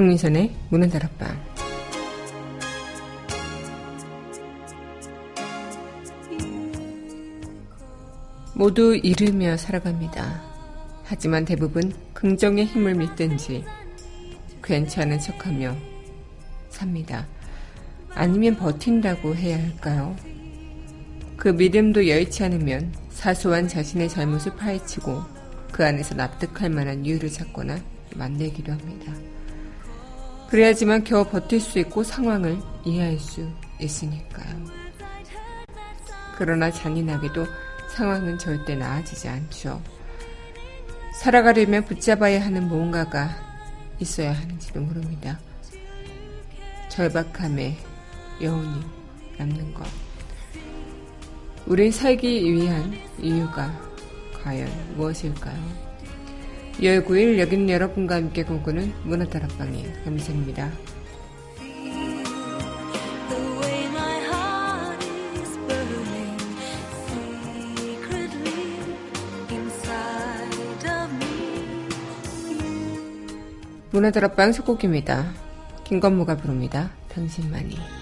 강민선의 문은 다락방 모두 잃으며 살아갑니다. 하지만 대부분 긍정의 힘을 믿든지 괜찮은 척하며 삽니다. 아니면 버틴다고 해야 할까요? 그 믿음도 여의치 않으면 사소한 자신의 잘못을 파헤치고 그 안에서 납득할 만한 이유를 찾거나 만들기도 합니다. 그래야지만 겨우 버틸 수 있고 상황을 이해할 수 있으니까요. 그러나 잔인하게도 상황은 절대 나아지지 않죠. 살아가려면 붙잡아야 하는 무언가가 있어야 하는지도 모릅니다. 절박함에 여운이 남는 것. 우린 살기 위한 이유가 과연 무엇일까요? 2월 9일 여기는 여러분과 함께 꿈꾸는 문화다락방의 감미선입니다. 문화다락방 속곡입니다. 김건모가 부릅니다. 당신만이.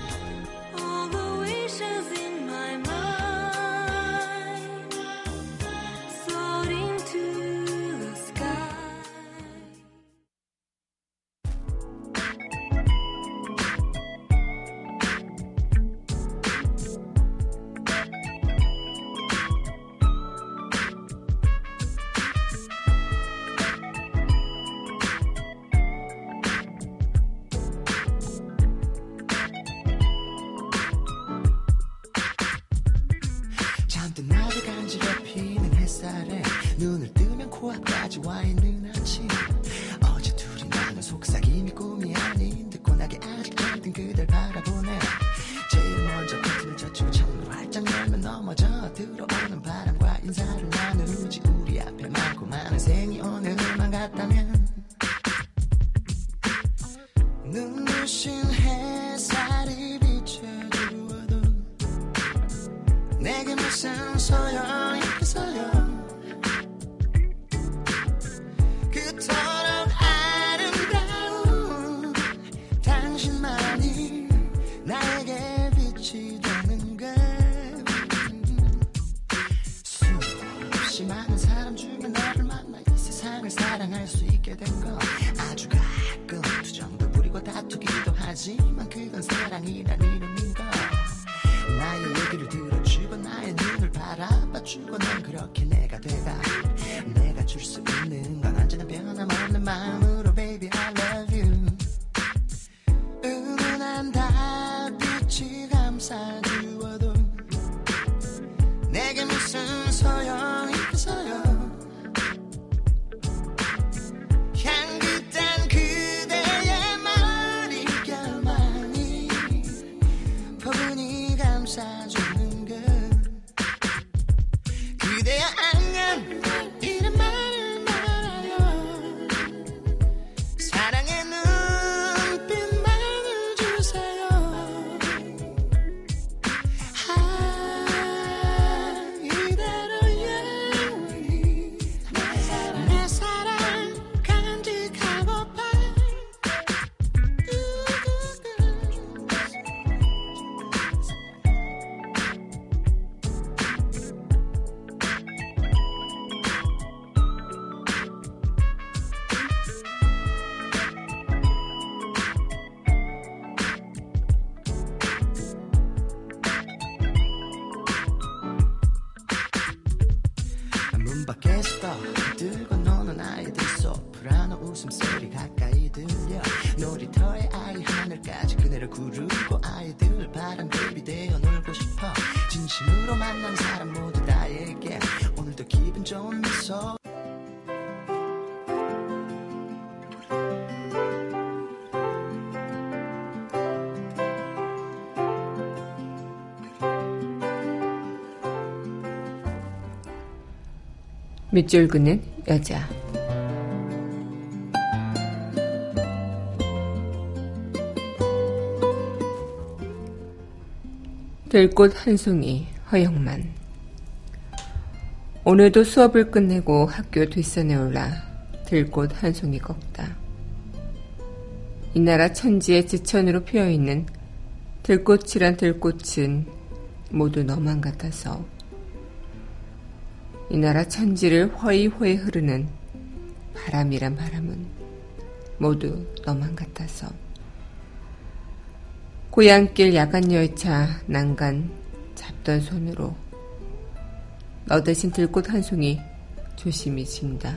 밑줄 그는 여자. 들꽃 한 송이 허영만. 오늘도 수업을 끝내고 학교 뒷산에 올라 들꽃 한 송이 꺾다. 이 나라 천지의 지천으로 피어있는 들꽃이란 들꽃은 모두 너만 같아서 이 나라 천지를 허이허이 흐르는 바람이란 바람은 모두 너만 같아서 고향길 야간 열차 난간 잡던 손으로 너 대신 들꽃 한 송이 조심히 진다.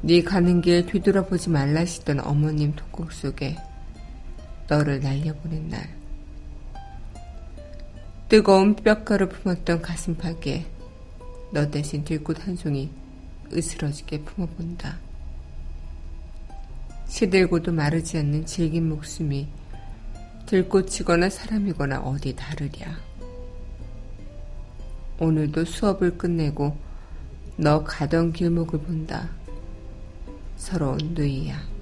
네 가는 길 뒤돌아보지 말라시던 어머님 통곡 속에 너를 날려보낸 날 뜨거운 뼈가루 품었던 가슴팍에 너 대신 들꽃 한 송이 으스러지게 품어본다. 시들고도 마르지 않는 질긴 목숨이 들꽃이거나 사람이거나 어디 다르랴. 오늘도 수업을 끝내고 너 가던 길목을 본다. 서러운 누이야.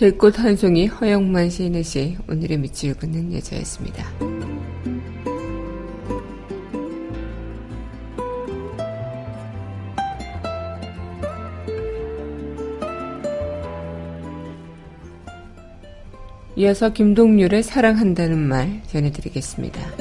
들꽃 한 송이 허영만 시인의 시 오늘의 밑줄 긋는 여자였습니다. 이어서 김동률의 사랑한다는 말 전해드리겠습니다.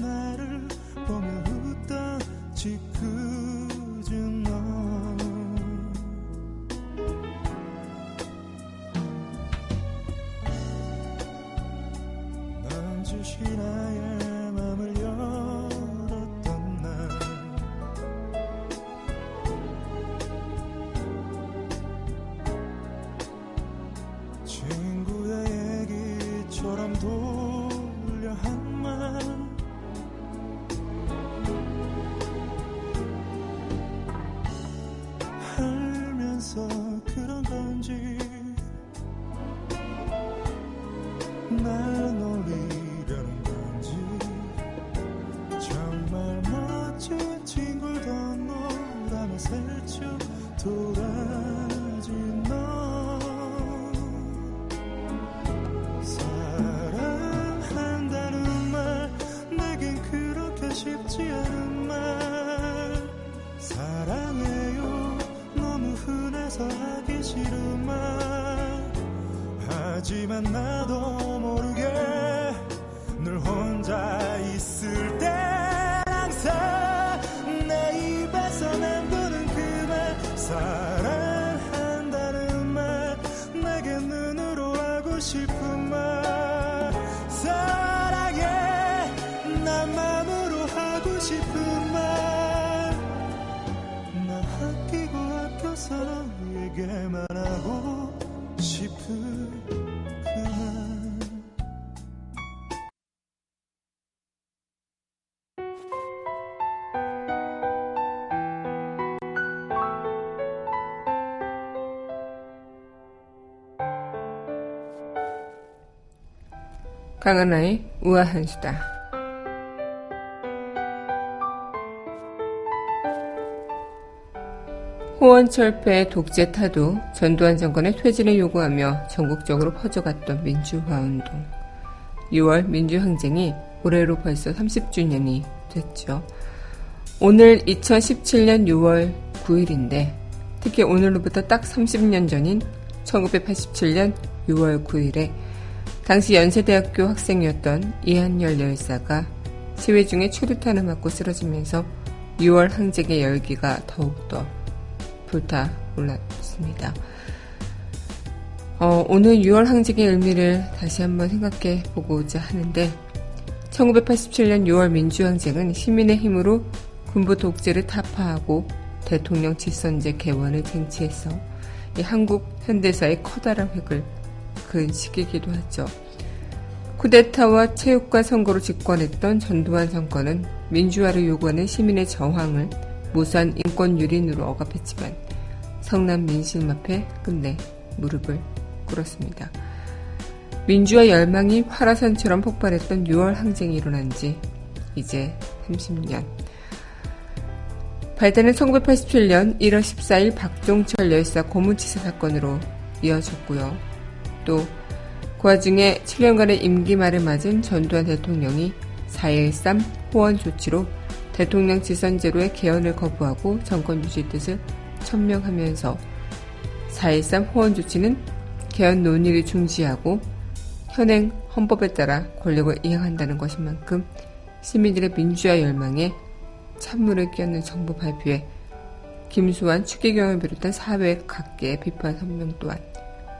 나를 보며 웃다 짓궂 강하나의 우아한 수다. 호원철폐 독재 타도 전두환 정권의 퇴진을 요구하며 전국적으로 퍼져갔던 민주화 운동. 6월 민주항쟁이 올해로 벌써 30주년이 됐죠. 오늘 2017년 6월 9일인데 특히 오늘로부터 딱 30년 전인 1987년 6월 9일에 당시 연세대학교 학생이었던 이한열 열사가 시위 중에 추류탄을 맞고 쓰러지면서 6월 항쟁의 열기가 더욱더 불타 올랐습니다. 어, 오늘 6월 항쟁의 의미를 다시 한번 생각해 보고자 하는데 1987년 6월 민주항쟁은 시민의 힘으로 군부 독재를 타파하고 대통령 직선제 개원을 쟁취해서 한국 현대사의 커다란 획을 그은 시기이기도 하죠. 쿠데타와 체육과 선거로 집권했던 전두환 정권은 민주화를 요구하는 시민의 저항을 무수한 인권 유린으로 억압했지만 성남 민심 앞에 끝내 무릎을 꿇었습니다. 민주화 열망이 화라산처럼 폭발했던 6월 항쟁이 일어난 지 이제 30년. 발단은 1987년 1월 14일 박종철 열사 고문치사 사건으로 이어졌고요. 또 그 와중에 7년간의 임기 말을 맞은 전두환 대통령이 4.13 호원 조치로 대통령 지선제로의 개헌을 거부하고 정권 유지 뜻을 천명하면서 4.13 호원 조치는 개헌 논의를 중지하고 현행 헌법에 따라 권력을 이행한다는 것인 만큼 시민들의 민주화 열망에 찬물을 끼얹는 정부 발표에 김수환 추기경을 비롯한 사회 각계의 비판 성명 또한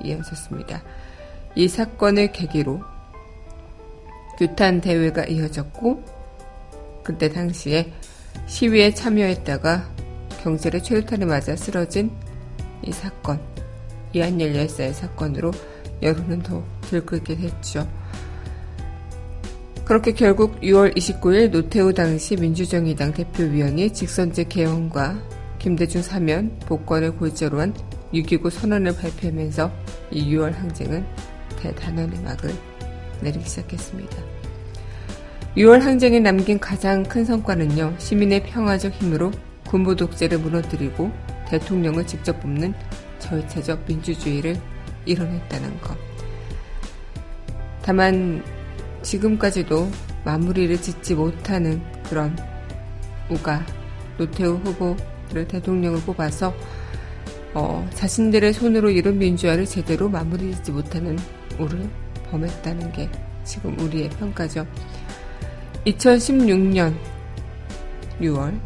이어졌습니다. 이 사건을 계기로 규탄 대회가 이어졌고 그때 당시에 시위에 참여했다가 경찰의 최루탄을 맞아 쓰러진 이 사건 이한열 열사의 사건으로 여론은 더 들끓게 됐죠. 그렇게 결국 6월 29일 노태우 당시 민주정의당 대표위원이 직선제 개헌과 김대중 사면 복권을 골자로 한 6.29 선언을 발표하면서 이 6월 항쟁은 대단원의 막을 내리기 시작했습니다. 6월 항쟁에 남긴 가장 큰 성과는요, 시민의 평화적 힘으로 군부 독재를 무너뜨리고 대통령을 직접 뽑는 절차적 민주주의를 이뤄냈다는 것. 다만 지금까지도 마무리를 짓지 못하는 그런 우가 노태우 후보를 대통령을 뽑아서 어, 자신들의 손으로 이룬 민주화를 제대로 마무리 짓지 못하는 우를 범했다는 게 지금 우리의 평가죠. 2016년 6월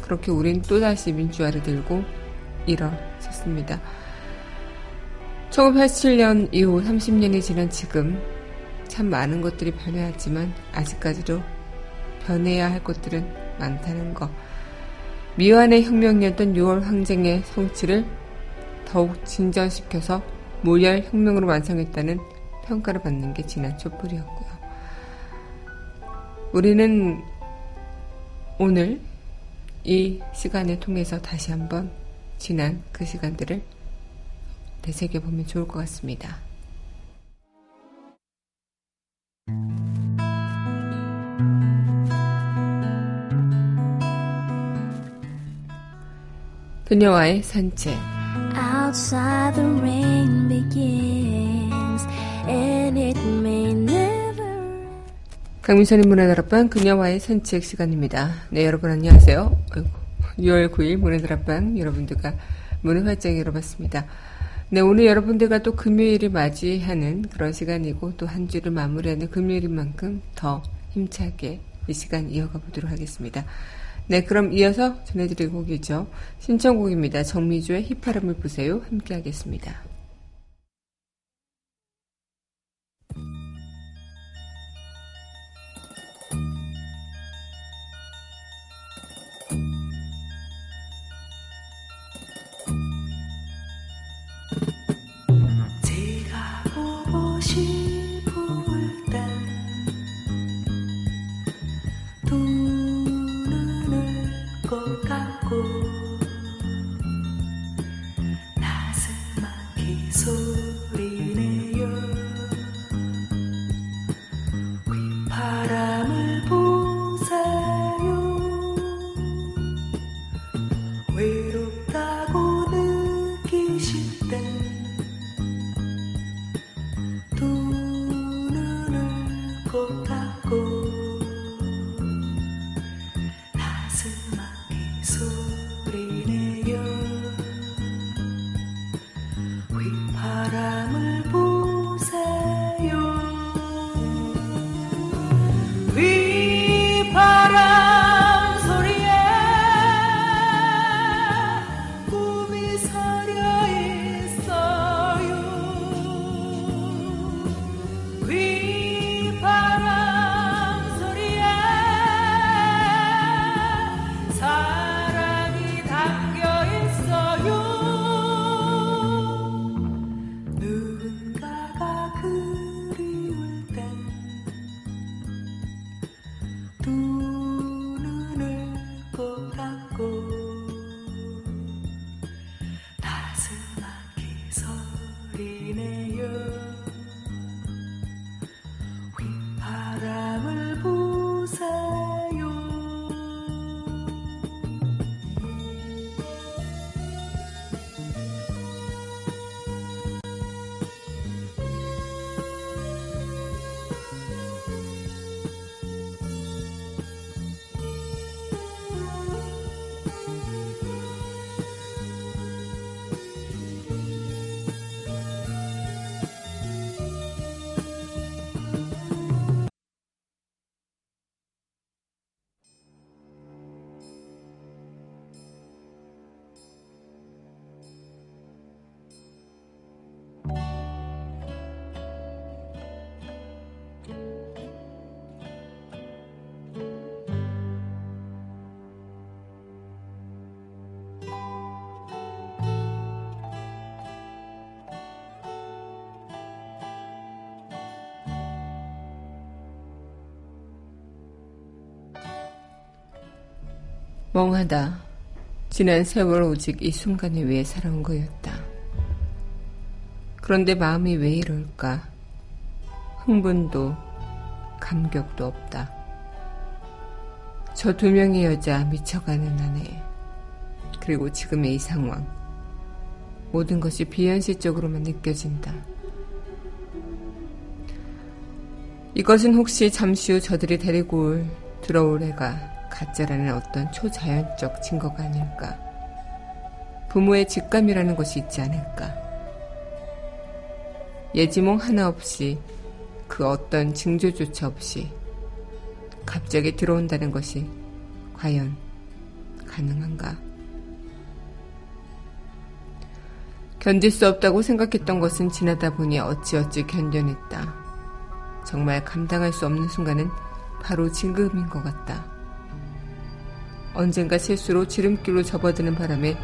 그렇게 우린 또다시 민주화를 들고 일어섰습니다. 1987년 이후 30년이 지난 지금 참 많은 것들이 변해왔지만 아직까지도 변해야 할 것들은 많다는 것. 미완의 혁명이었던 6월 항쟁의 성취를 더욱 진전시켜서 모열 혁명으로 완성했다는 평가를 받는 게 지난 촛불이었고요. 우리는 오늘 이 시간을 통해서 다시 한번 지난 그 시간들을 되새겨보면 좋을 것 같습니다. 그녀와의 산책 Outside the rain begins and it may never 강민선의 문화다락방 그녀와의 산책 시간입니다. 네 여러분 안녕하세요. 6월 9일 문화다락방 여러분들과 문을 활짝 열어봤습니다. 네, 오늘 여러분들과 또 금요일을 맞이하는 그런 시간이고 또 한 주를 마무리하는 금요일인 만큼 더 힘차게 이 시간 이어가 보도록 하겠습니다. 네, 그럼 이어서 전해드릴 곡이죠. 신청곡입니다. 정미주의 힙하름을 보세요. 함께 하겠습니다. 멍하다. 지난 세월 오직 이 순간을 위해 살아온 거였다. 그런데 마음이 왜 이럴까? 흥분도, 감격도 없다. 저 두 명의 여자 미쳐가는 아내. 그리고 지금의 이 상황. 모든 것이 비현실적으로만 느껴진다. 이것은 혹시 잠시 후 저들이 데리고 올, 들어올 애가 가짜라는 어떤 초자연적 증거가 아닐까. 부모의 직감이라는 것이 있지 않을까. 예지몽 하나 없이 그 어떤 징조조차 없이 갑자기 들어온다는 것이 과연 가능한가? 견딜 수 없다고 생각했던 것은 지나다 보니 어찌어찌 견뎌냈다. 정말 감당할 수 없는 순간은 바로 지금인 것 같다. 언젠가 실수로 지름길로 접어드는 바람에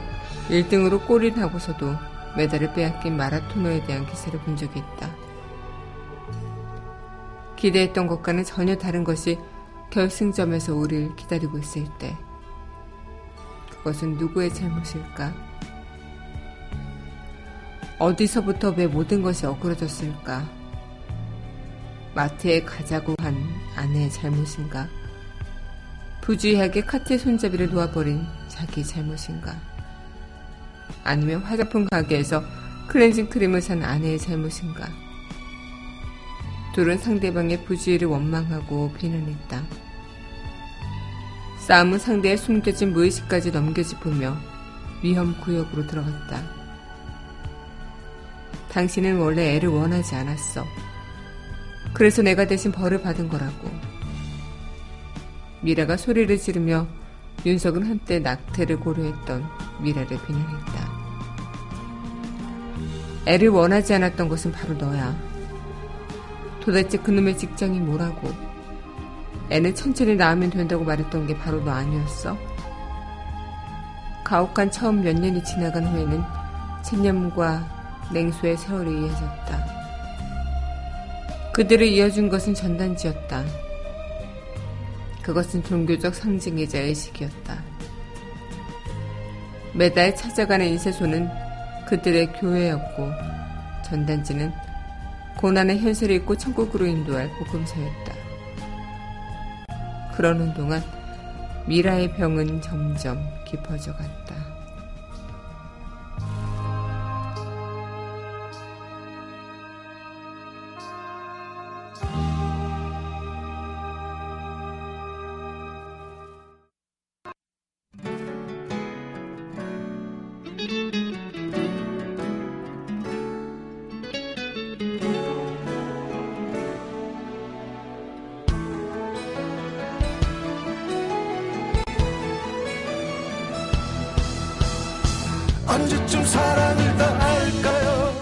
1등으로 골을 하고서도 메달을 빼앗긴 마라토너에 대한 기사를 본 적이 있다. 기대했던 것과는 전혀 다른 것이 결승점에서 우리를 기다리고 있을 때 그것은 누구의 잘못일까? 어디서부터 왜 모든 것이 어그러졌을까? 마트에 가자고 한 아내의 잘못인가? 부주의하게 카트의 손잡이를 놓아버린 자기 잘못인가? 아니면 화장품 가게에서 클렌징 크림을 산 아내의 잘못인가? 둘은 상대방의 부주의를 원망하고 비난했다. 싸움은 상대의 숨겨진 무의식까지 넘겨짚으며 위험 구역으로 들어갔다. 당신은 원래 애를 원하지 않았어. 그래서 내가 대신 벌을 받은 거라고. 미라가 소리를 지르며 윤석은 한때 낙태를 고려했던 미라를 비난했다. 애를 원하지 않았던 것은 바로 너야. 도대체 그놈의 직장이 뭐라고? 애는 천천히 낳으면 된다고 말했던 게 바로 너 아니었어? 가혹한 처음 몇 년이 지나간 후에는 체념과 냉소의 세월이 이어졌다. 그들을 이어준 것은 전단지였다. 그것은 종교적 상징이자 의식이었다. 매달 찾아가는 인쇄소는 그들의 교회였고 전단지는 고난의 현실을 잊고 천국으로 인도할 복음서였다. 그러는 동안 미라의 병은 점점 깊어져 갔다. 언제쯤 사랑을 다 알까요?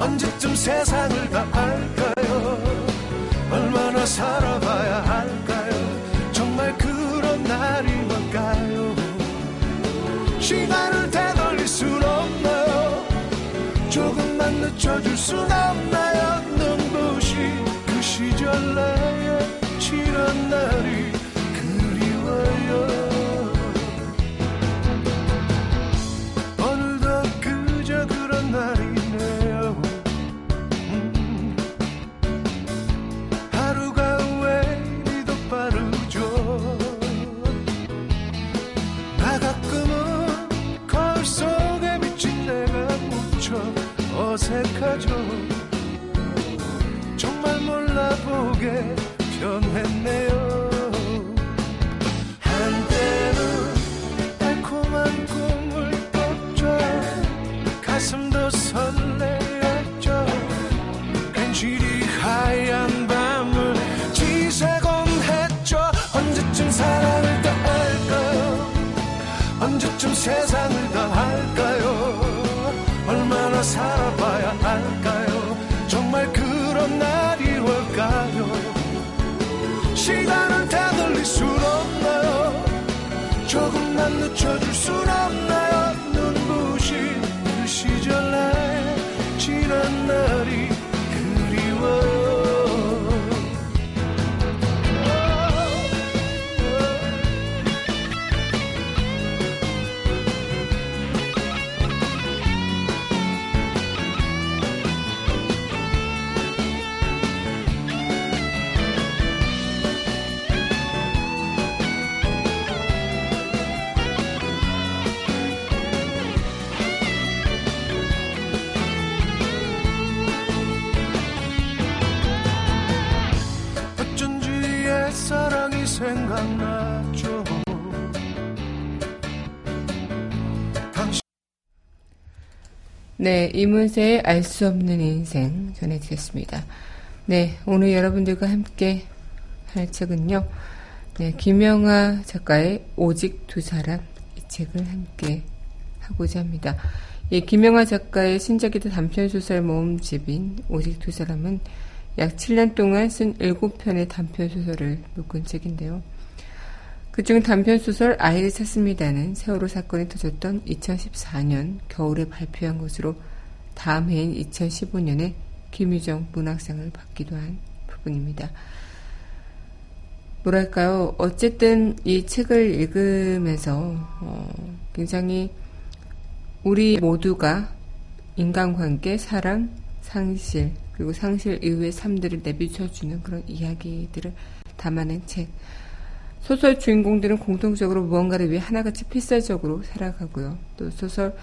언제쯤 세상을 다 알까요? 얼마나 살아봐야 할까요? 정말 그런 날이 올까요? 시간을 되돌릴 순 없나요? 조금만 늦춰줄 순 없나요? 설레었죠. 괜시리 하얀 밤을 지새곤 했죠. 언제쯤 사랑을 더 할까요? 언제쯤 세상을 더 할까요? 얼마나 살아봐야 할까요? 정말 그런 날이 올까요? 시간 네, 이문세의 알 수 없는 인생 전해드렸습니다. 네, 오늘 여러분들과 함께 할 책은요, 네, 김영하 작가의 오직 두 사람 이 책을 함께 하고자 합니다. 이 김영하 작가의 신작이다 단편 소설 모음집인 오직 두 사람은 약 7년 동안 쓴 7편의 단편 소설을 묶은 책인데요. 그중 단편소설 아이를 찾습니다는 세월호 사건이 터졌던 2014년 겨울에 발표한 것으로 다음 해인 2015년에 김유정 문학상을 받기도 한 부분입니다. 뭐랄까요. 어쨌든 이 책을 읽으면서 어, 굉장히 우리 모두가 인간관계, 사랑, 상실, 그리고 상실 이후의 삶들을 내비쳐주는 그런 이야기들을 담아낸 책. 소설 주인공들은 공통적으로 무언가를 위해 하나같이 필사적으로 살아가고요. 또 소설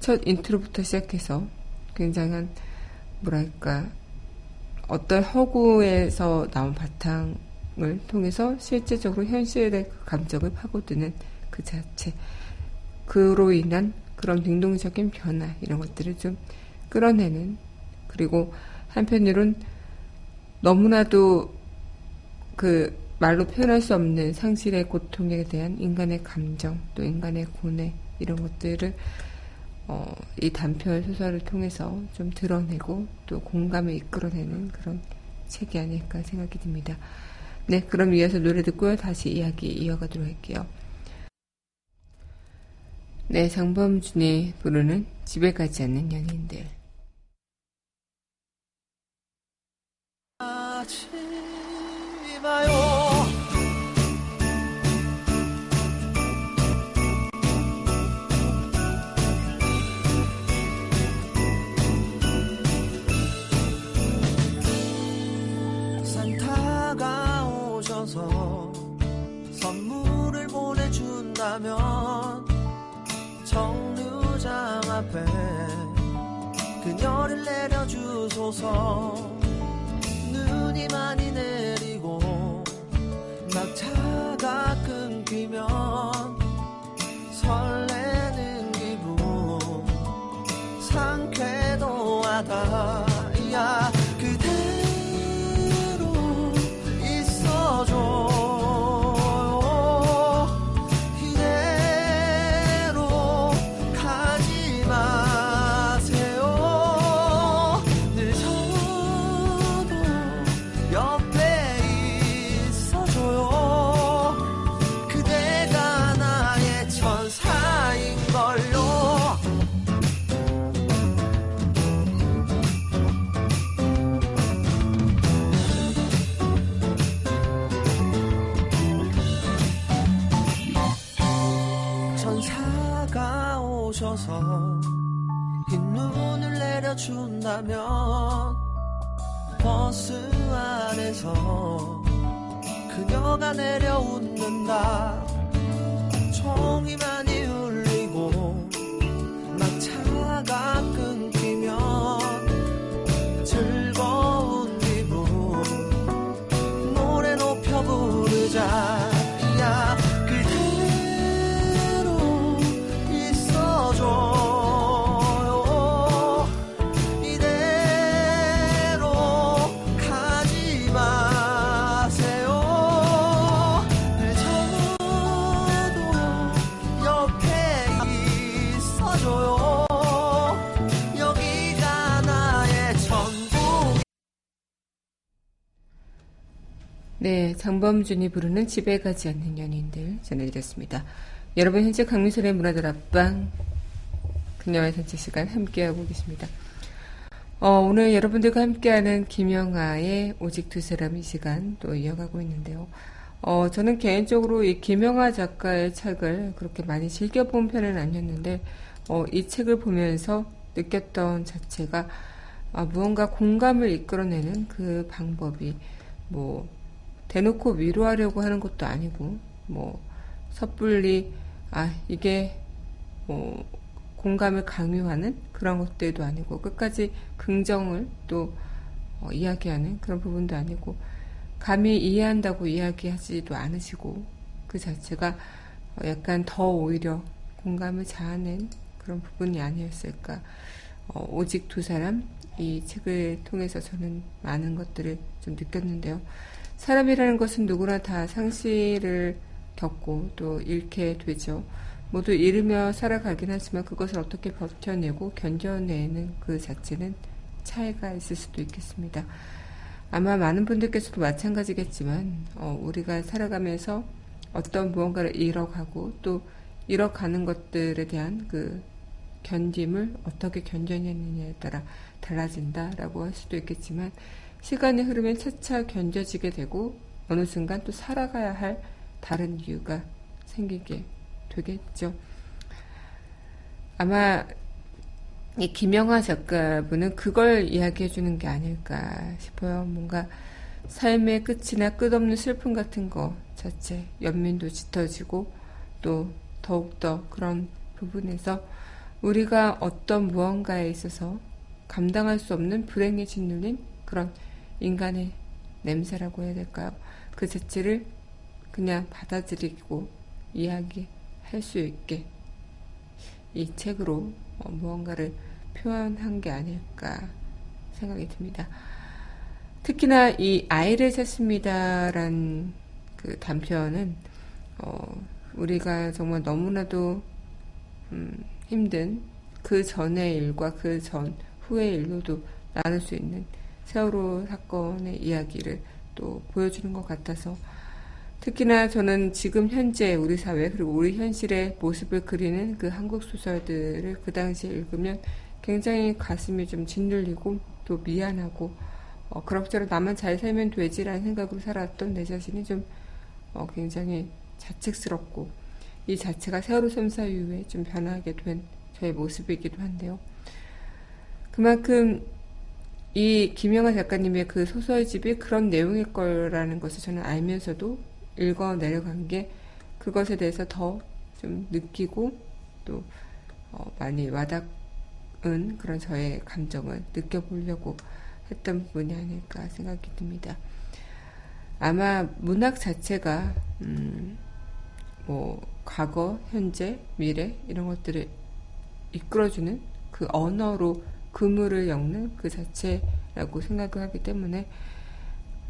첫 인트로부터 시작해서 굉장한 뭐랄까 어떤 허구에서 나온 바탕을 통해서 실제적으로 현실의 그 감정을 파고드는 그 자체 그로 인한 그런 능동적인 변화 이런 것들을 좀 끌어내는 그리고 한편으론 너무나도 그 말로 표현할 수 없는 상실의 고통에 대한 인간의 감정 또 인간의 고뇌 이런 것들을 어, 이 단편 소설을 통해서 좀 드러내고 또 공감을 이끌어내는 그런 책이 아닐까 생각이 듭니다. 네, 그럼 이어서 노래 듣고요. 다시 이야기 이어가도록 할게요. 네, 장범준이 부르는 집에 가지 않는 연인들. 하지 마요 보내준다면 정류장 앞에 그녀를 내려주소서. 눈이 많이 내리고 막차가 끊기면 설레는 기분. 상쾌도 하다. 야 내려준다면 버스 안에서 그녀가 내려 웃는다 장범준이 부르는 집에 가지 않는 연인들 전해드렸습니다. 여러분 현재 강민선의 문화들 앞방 그녀의 산책 시간 함께하고 계십니다. 어, 오늘 여러분들과 함께하는 김영아의 오직 두 사람의 시간 또 이어가고 있는데요. 어, 저는 개인적으로 이 김영아 작가의 책을 그렇게 많이 즐겨본 편은 아니었는데, 어, 이 책을 보면서 느꼈던 자체가, 아, 무언가 공감을 이끌어내는 그 방법이, 뭐, 대놓고 위로하려고 하는 것도 아니고, 뭐, 섣불리, 아, 이게, 뭐, 공감을 강요하는 그런 것들도 아니고, 끝까지 긍정을 또, 어, 이야기하는 그런 부분도 아니고, 감히 이해한다고 이야기하지도 않으시고, 그 자체가 약간 더 오히려 공감을 자아낸 그런 부분이 아니었을까. 어, 오직 두 사람, 이 책을 통해서 저는 많은 것들을 좀 느꼈는데요. 사람이라는 것은 누구나 다 상실을 겪고 또 잃게 되죠. 모두 잃으며 살아가긴 하지만 그것을 어떻게 버텨내고 견뎌내는 그 자체는 차이가 있을 수도 있겠습니다. 아마 많은 분들께서도 마찬가지겠지만 어, 우리가 살아가면서 어떤 무언가를 잃어가고 또 잃어가는 것들에 대한 그 견딤을 어떻게 견뎌내느냐에 따라 달라진다라고 할 수도 있겠지만 시간이 흐르면 차차 견뎌지게 되고 어느 순간 또 살아가야 할 다른 이유가 생기게 되겠죠. 아마 이 김영하 작가분은 그걸 이야기해 주는 게 아닐까 싶어요. 뭔가 삶의 끝이나 끝없는 슬픔 같은 거 자체 연민도 짙어지고 또 더욱더 그런 부분에서 우리가 어떤 무언가에 있어서 감당할 수 없는 불행에 짓눌린 그런 인간의 냄새라고 해야 될까요? 그 자체를 그냥 받아들이고 이야기할 수 있게 이 책으로 어, 무언가를 표현한 게 아닐까 생각이 듭니다. 특히나 이 아이를 찾습니다란 그 단편은 어, 우리가 정말 너무나도 음, 힘든 그 전의 일과 그 전 후의 일로도 나눌 수 있는 세월호 사건의 이야기를 또 보여주는 것 같아서 특히나 저는 지금 현재 우리 사회 그리고 우리 현실의 모습을 그리는 그 한국 소설들을 그 당시에 읽으면 굉장히 가슴이 좀 짓눌리고 또 미안하고 어, 그럭저럭 나만 잘 살면 되지라는 생각으로 살았던 내 자신이 좀 어, 굉장히 자책스럽고 이 자체가 세월호 참사 이후에 좀 변하게 된 저의 모습이기도 한데요. 그만큼 이 김영하 작가님의 그 소설집이 그런 내용일 거라는 것을 저는 알면서도 읽어 내려간 게 그것에 대해서 더 좀 느끼고 또 어, 많이 와닿은 그런 저의 감정을 느껴보려고 했던 부분이 아닐까 생각이 듭니다. 아마 문학 자체가 음, 뭐 과거, 현재, 미래 이런 것들을 이끌어주는 그 언어로 그물을 엮는 그 자체라고 생각을 하기 때문에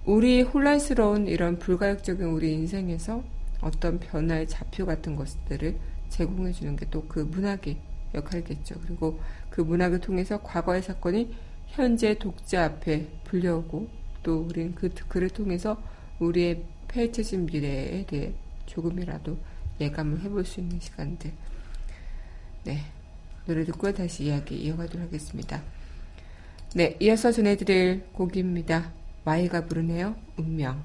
우리 혼란스러운 이런 불가역적인 우리 인생에서 어떤 변화의 좌표 같은 것들을 제공해 주는 게 또 그 문학의 역할이겠죠. 그리고 그 문학을 통해서 과거의 사건이 현재 독자 앞에 불려오고 또 우리는 그 글을 통해서 우리의 펼쳐진 미래에 대해 조금이라도 예감을 해볼 수 있는 시간들. 네. 노래 듣고 다시 이야기 이어가도록 하겠습니다. 네, 이어서 전해드릴 곡입니다. 마이가 부르네요. 운명.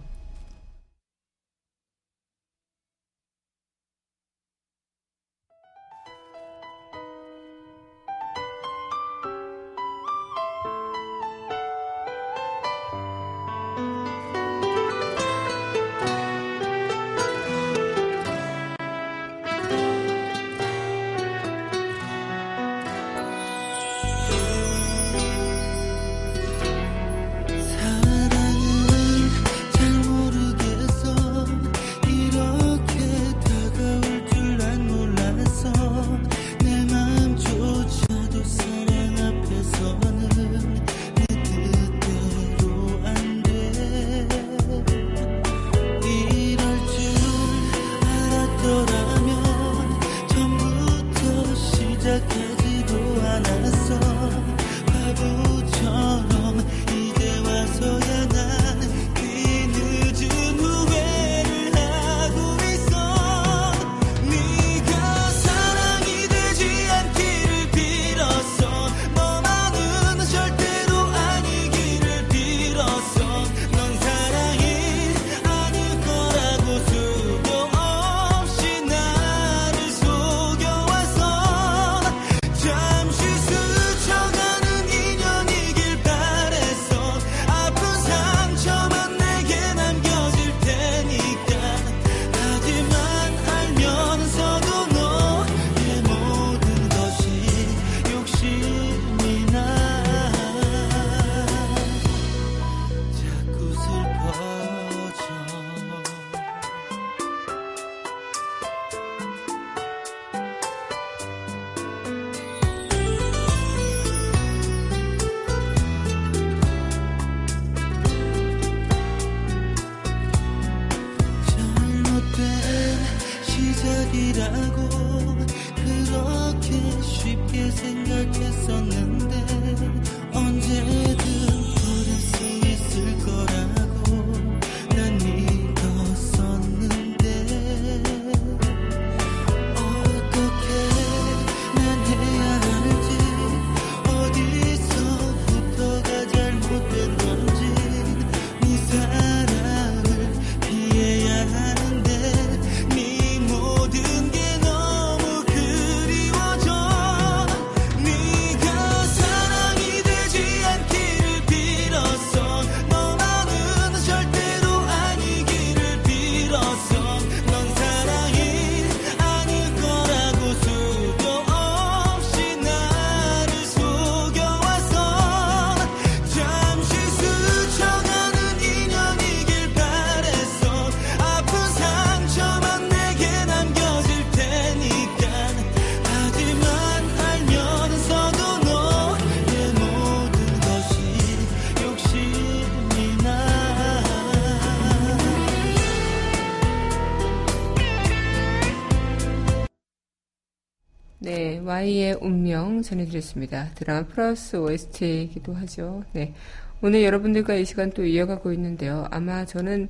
네, Y의 운명 전해드렸습니다. 드라마 플러스 OST이기도 하죠. 네. 오늘 여러분들과 이 시간 또 이어가고 있는데요. 아마 저는,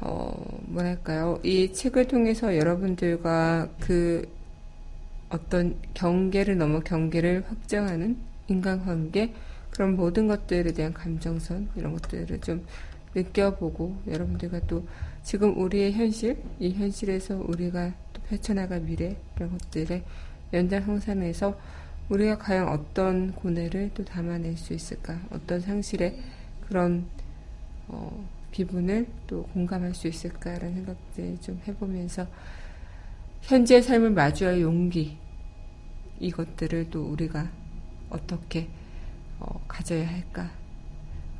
어, 뭐랄까요. 이 책을 통해서 여러분들과 그 어떤 경계를 넘어 경계를 확장하는 인간관계, 그런 모든 것들에 대한 감정선, 이런 것들을 좀 느껴보고 여러분들과 또 지금 우리의 현실, 이 현실에서 우리가 또 펼쳐나갈 미래, 이런 것들의 연장 성산에서 우리가 과연 어떤 고뇌를 또 담아낼 수 있을까? 어떤 상실의 그런 어, 기분을 또 공감할 수 있을까라는 생각들 좀 해보면서 현재의 삶을 마주할 용기 이것들을 또 우리가 어떻게 어, 가져야 할까?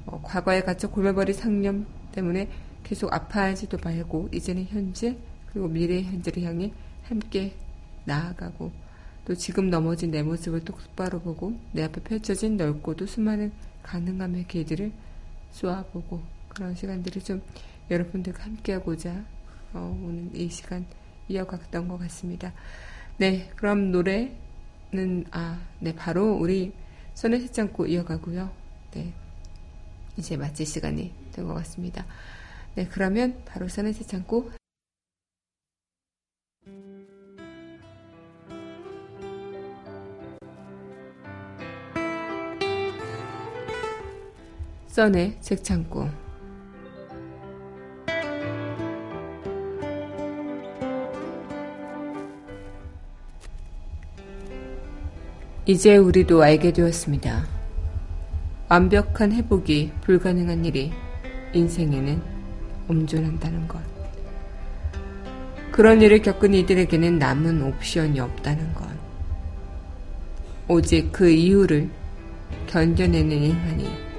어, 과거에 갇혀 골매버린 상념 때문에 계속 아파하지도 말고 이제는 현재 그리고 미래의 현재를 향해 함께 나아가고 또 지금 넘어진 내 모습을 똑바로 보고 내 앞에 펼쳐진 넓고도 수많은 가능함의 길들을 쏘아보고 그런 시간들을 좀 여러분들과 함께하고자 어, 오늘 이 시간 이어갔던 것 같습니다. 네, 그럼 노래는 아, 네 바로 우리 손에 세창고 이어가고요. 네, 이제 마칠 시간이 된 것 같습니다. 네, 그러면 바로 손에 세창고 써내 책창고 이제 우리도 알게 되었습니다. 완벽한 회복이 불가능한 일이 인생에는 엄존한다는 것. 그런 일을 겪은 이들에게는 남은 옵션이 없다는 것. 오직 그 이유를 견뎌내는 일만이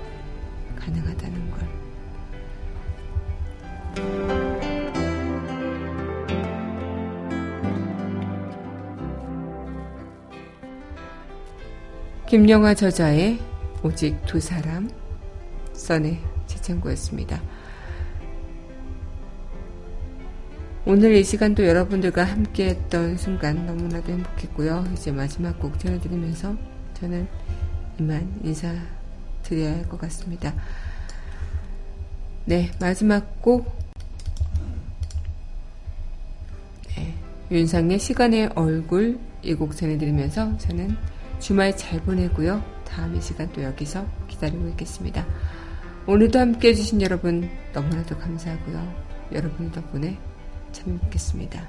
김영하 저자의 오직 두 사람 써내 재창고였습니다. 오늘 이 시간도 여러분들과 함께 했던 순간 너무나도 행복했고요. 이제 마지막 곡 전해드리면서 저는 이만 인사 드려야 할 것 같습니다. 네, 마지막 곡. 네, 윤상의 시간의 얼굴 이 곡 전해드리면서 저는 주말 잘 보내고요. 다음 이 시간 또 여기서 기다리고 있겠습니다. 오늘도 함께 해주신 여러분 너무나도 감사하고요. 여러분 덕분에 참 행복했습니다.